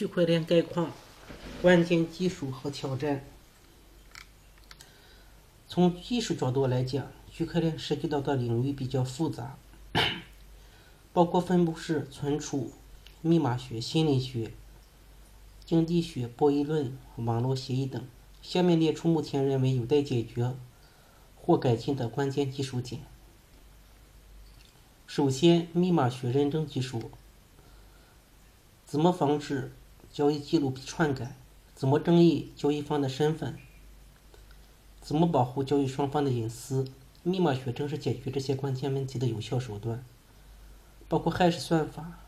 区块链概况、关键技术和挑战。从技术角度来讲，区块链涉及到的领域比较复杂，包括分布式存储、密码学、心理学、经济学、博弈论、网络协议等。下面列出目前认为有待解决或改进的关键技术点。首先，密码学认证技术。怎么防止交易记录被篡改？怎么争议交易方的身份？怎么保护交易双方的隐私？密码学正是解决这些关键问题的有效手段，包括 hash 算法、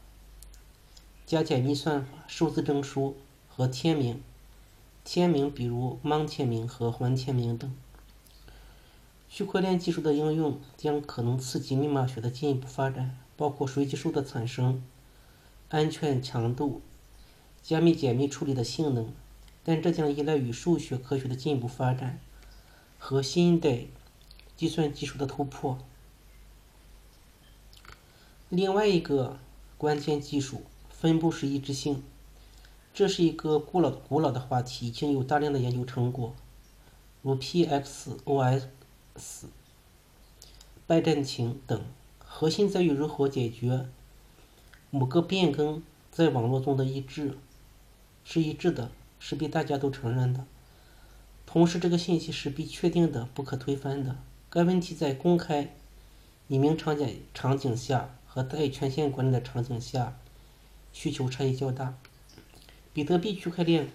加解密算法、数字证书和签名。签名比如盲签名和环签名等。区块链技术的应用将可能刺激密码学的进一步发展，包括随机数的产生。安全强度、加密解密处理的性能，但这将依赖于数学科学的进一步发展和新一代计算技术的突破。另外一个关键技术——分布式一致性，这是一个古老古老的话题，已经有大量的研究成果，如 PXOS、拜占庭等。核心在于如何解决。某个变更在网络中的一致是一致的，是被大家都承认的。同时，这个信息是被确定的、不可推翻的。该问题在公开、匿名场景场景下和带权限管理的场景下需求差异较大。比特币区块链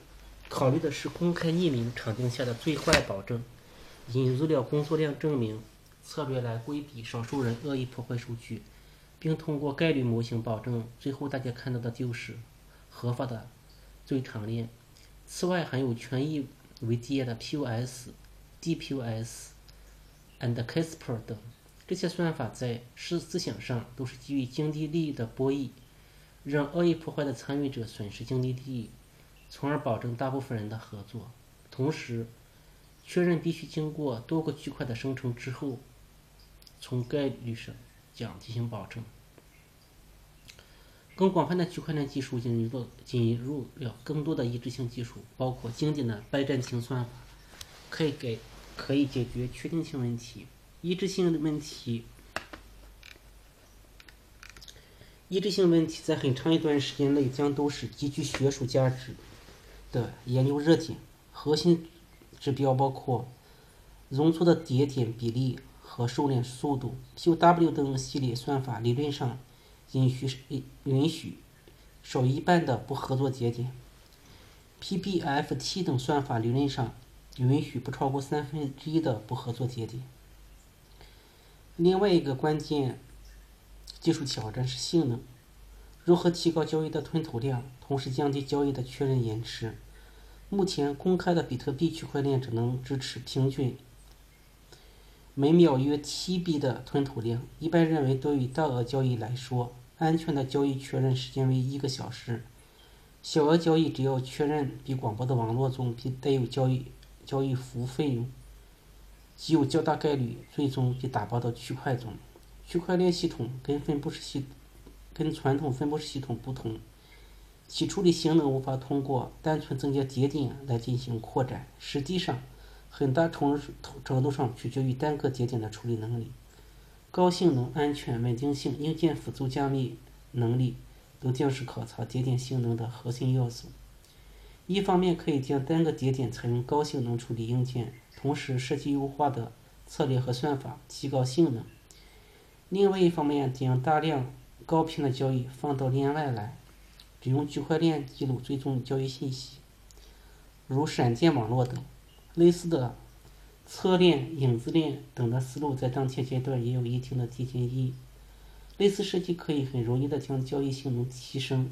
考虑的是公开匿名场景下的最坏保证，引入了工作量证明策略来规避少数人恶意破坏数据。并通过概率模型保证，最后大家看到的就是合法的最长链。此外，还有权益为基业的 POS、DPoS、and Casper 等这些算法，在思思想上都是基于经济利益的博弈，让恶意破坏的参与者损失经济利益，从而保证大部分人的合作。同时，确认必须经过多个区块的生成之后，从概率上。将进行保证。更广泛的区块链技术引入了引入了更多的一致性技术，包括经典的拜占庭算法，可以给可以解决确定性问题。一致性的问题，一致性问题在很长一段时间内将都是极具学术价值的研究热点。核心指标包括容错的节点比例。和收敛速度，POW 等系列算法理论上允许允许少一半的不合作节点；PBFT 等算法理论上允许不超过三分之一的不合作节点。另外一个关键技术挑战是性能，如何提高交易的吞吐量，同时降低交易的确认延迟。目前公开的比特币区块链只能支持平均。每秒约七 B 的吞吐量，一般认为对于大额交易来说，安全的交易确认时间为一个小时。小额交易只要确认比广播的网络中并带有交易交易服务费用，即有较大概率最终被打包到区块中。区块链系统跟分布式系跟传统分布式系统不同，其处理性能无法通过单纯增加节点来进行扩展，实际上。很大程程度上取决于单个节点的处理能力，高性能、安全、稳定性、硬件辅助加密能力都将是考察节点性能的核心要素。一方面可以将单个节点采用高性能处理硬件，同时设计优化的策略和算法提高性能；另外一方面将大量高频的交易放到链外来，只用区块链记录最终交易信息，如闪电网络等。类似的侧链、影子链等的思路，在当前阶段也有一定的借鉴意义。类似设计可以很容易的将交易性能提升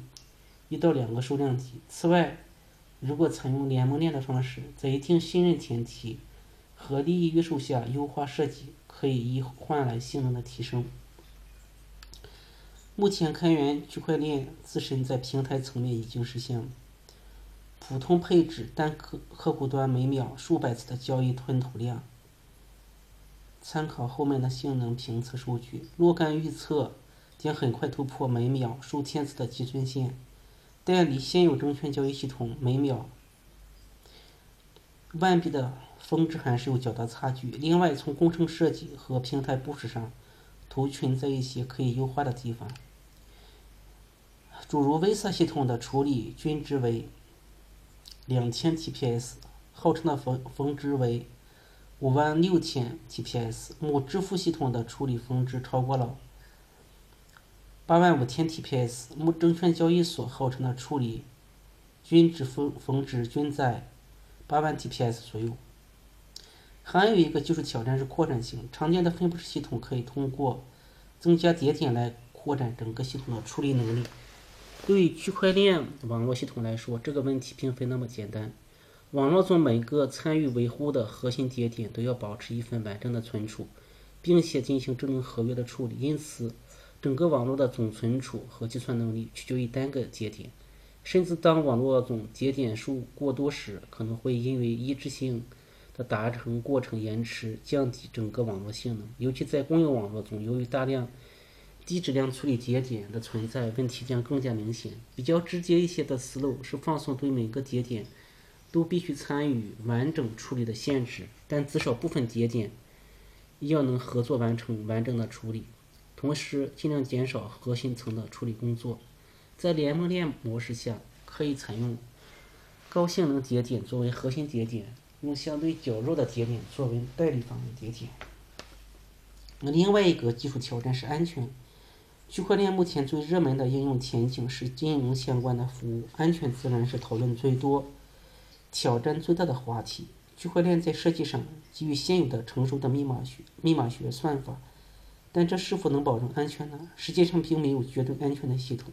一到两个数量级。此外，如果采用联盟链的方式，在一定信任前提和利益约束下优化设计，可以以换来性能的提升。目前，开源区块链自身在平台层面已经实现了。普通配置单客客户端每秒数百次的交易吞吐量。参考后面的性能评测数据，若干预测将很快突破每秒数千次的计算线。代理现有证券交易系统每秒万笔的峰值还是有较大差距。另外，从工程设计和平台部署上，图存在一些可以优化的地方。诸如 Visa 系统的处理均值为两千 TPS，号称的峰峰值为五万六千 TPS。某支付系统的处理峰值超过了八万五千 TPS。某证券交易所号称的处理均值峰峰值均在八万 TPS 左右。还有一个技术挑战是扩展性。常见的分布式系统可以通过增加节点来扩展整个系统的处理能力。对于区块链网络系统来说，这个问题并非那么简单。网络中每个参与维护的核心节点都要保持一份完整的存储，并且进行智能合约的处理。因此，整个网络的总存储和计算能力取决于单个节点。甚至当网络中节点数过多时，可能会因为一致性的达成过程延迟，降低整个网络性能。尤其在公有网络中，由于大量低质量处理节点的存在，问题将更加明显。比较直接一些的思路是放松对每个节点都必须参与完整处理的限制，但至少部分节点要能合作完成完整的处理，同时尽量减少核心层的处理工作。在联盟链模式下，可以采用高性能节点作为核心节点，用相对较弱的节点作为代理方节点。另外一个技术挑战是安全。区块链目前最热门的应用前景是金融相关的服务，安全自然是讨论最多、挑战最大的话题。区块链在设计上基于现有的成熟的密码学、密码学算法，但这是否能保证安全呢？实际上并没有绝对安全的系统，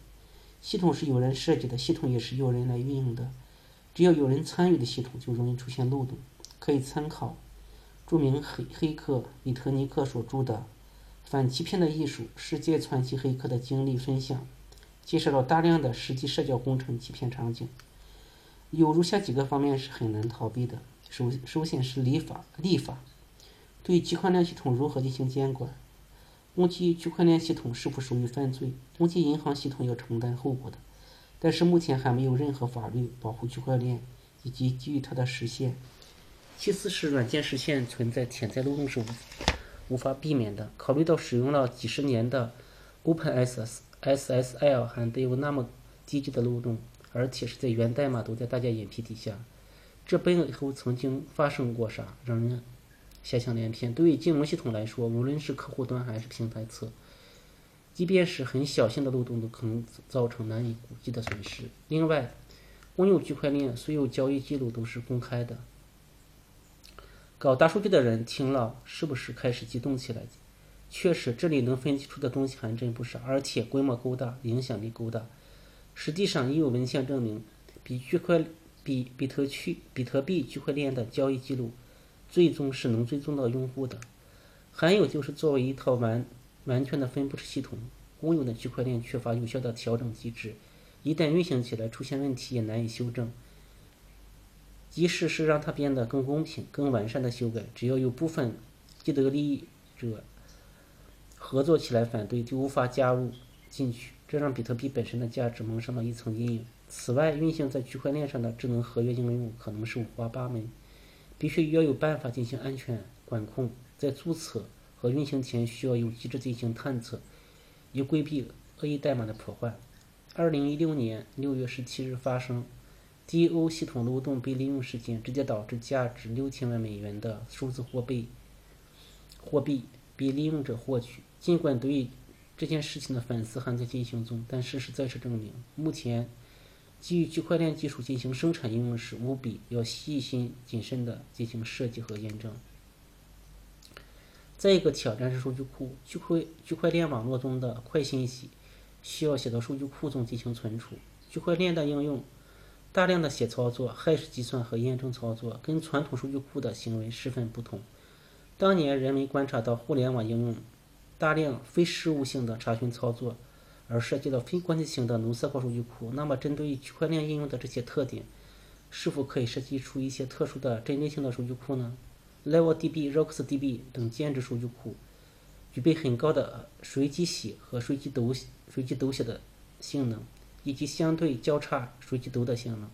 系统是有人设计的，系统也是有人来运营的。只要有人参与的系统，就容易出现漏洞。可以参考著名黑黑客米特尼克所著的。反欺骗的艺术：世界传奇黑客的经历分享，介绍了大量的实际社交工程欺骗场景。有如下几个方面是很难逃避的。首首先是立法，立法对区块链系统如何进行监管？攻击区块链系统是否属于犯罪？攻击银行系统要承担后果的。但是目前还没有任何法律保护区块链以及基于它的实现。其次是软件实现存在潜在漏洞是无。无法避免的。考虑到使用了几十年的 Open S S S S L 还得有那么低级的漏洞，而且是在源代码都在大家眼皮底下，这背后曾经发生过啥，让人遐想连篇。对于金融系统来说，无论是客户端还是平台侧，即便是很小型的漏洞，都可能造成难以估计的损失。另外，公有区块链所有交易记录都是公开的。搞大数据的人听了，是不是开始激动起来？确实，这里能分析出的东西还真不少，而且规模够大，影响力够大。实际上，也有文献证明，比区块比比特区比特币区块链的交易记录，最终是能追踪到用户的。还有就是，作为一套完完全的分布式系统，公有的区块链缺乏有效的调整机制，一旦运行起来出现问题，也难以修正。即使是让它变得更公平、更完善的修改，只要有部分既得利益者合作起来反对，就无法加入进去，这让比特币本身的价值蒙上了一层阴影。此外，运行在区块链上的智能合约应用可能是五花八门，必须要有办法进行安全管控，在注册和运行前需要有机制进行探测，以规避恶意代码的破坏。二零一六年六月十七日发生。D.O 系统漏洞被利用事件直接导致价值六千万美元的数字货币货币被利用者获取。尽管对这件事情的反思还在进行中，但事实再次证明，目前基于区块链技术进行生产应用时，务必要细心谨慎地进行设计和验证。再一个挑战是数据库，区块区块链网络中的快信息需要写到数据库中进行存储。区块链的应用。大量的写操作、害式计算和验证操作，跟传统数据库的行为十分不同。当年人们观察到互联网应用大量非事务性的查询操作，而涉及到非关系型的浓缩化数据库。那么，针对于区块链应用的这些特点，是否可以设计出一些特殊的针对性的数据库呢？LevelDB、RocksDB 等兼职数据库具备很高的随机写和随机读随机读写的性能。以及相对较差数据读的性能，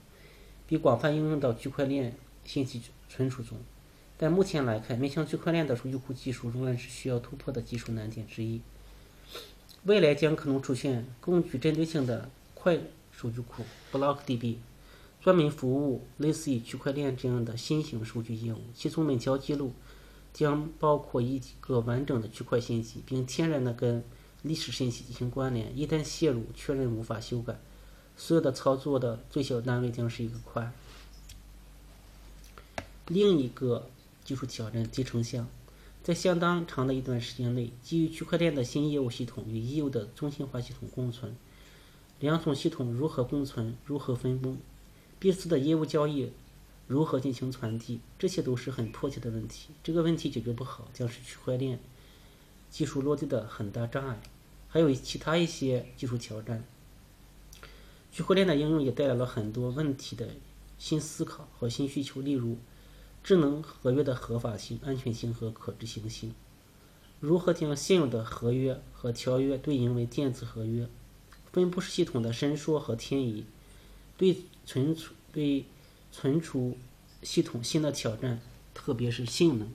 并广泛应用到区块链信息存储中。但目前来看，面向区块链的数据库技术仍然是需要突破的技术难点之一。未来将可能出现更具针对性的快数据库 （BlockDB），专门服务类似于区块链这样的新型数据业务。其中每条记录将包括一个完整的区块信息，并天然的跟历史信息进行关联。一旦泄露，确认无法修改，所有的操作的最小单位将是一个块。另一个技术挑战集成项。在相当长的一段时间内，基于区块链的新业务系统与已有的中心化系统共存，两种系统如何共存、如何分工，彼此的业务交易如何进行传递，这些都是很迫切的问题。这个问题解决不好，将是区块链技术落地的很大障碍。还有其他一些技术挑战。区块链的应用也带来了很多问题的新思考和新需求，例如。智能合约的合法性、安全性和可执行性，如何将现有的合约和条约对应为电子合约？分布式系统的伸缩和迁移，对存储对存储系统新的挑战，特别是性能。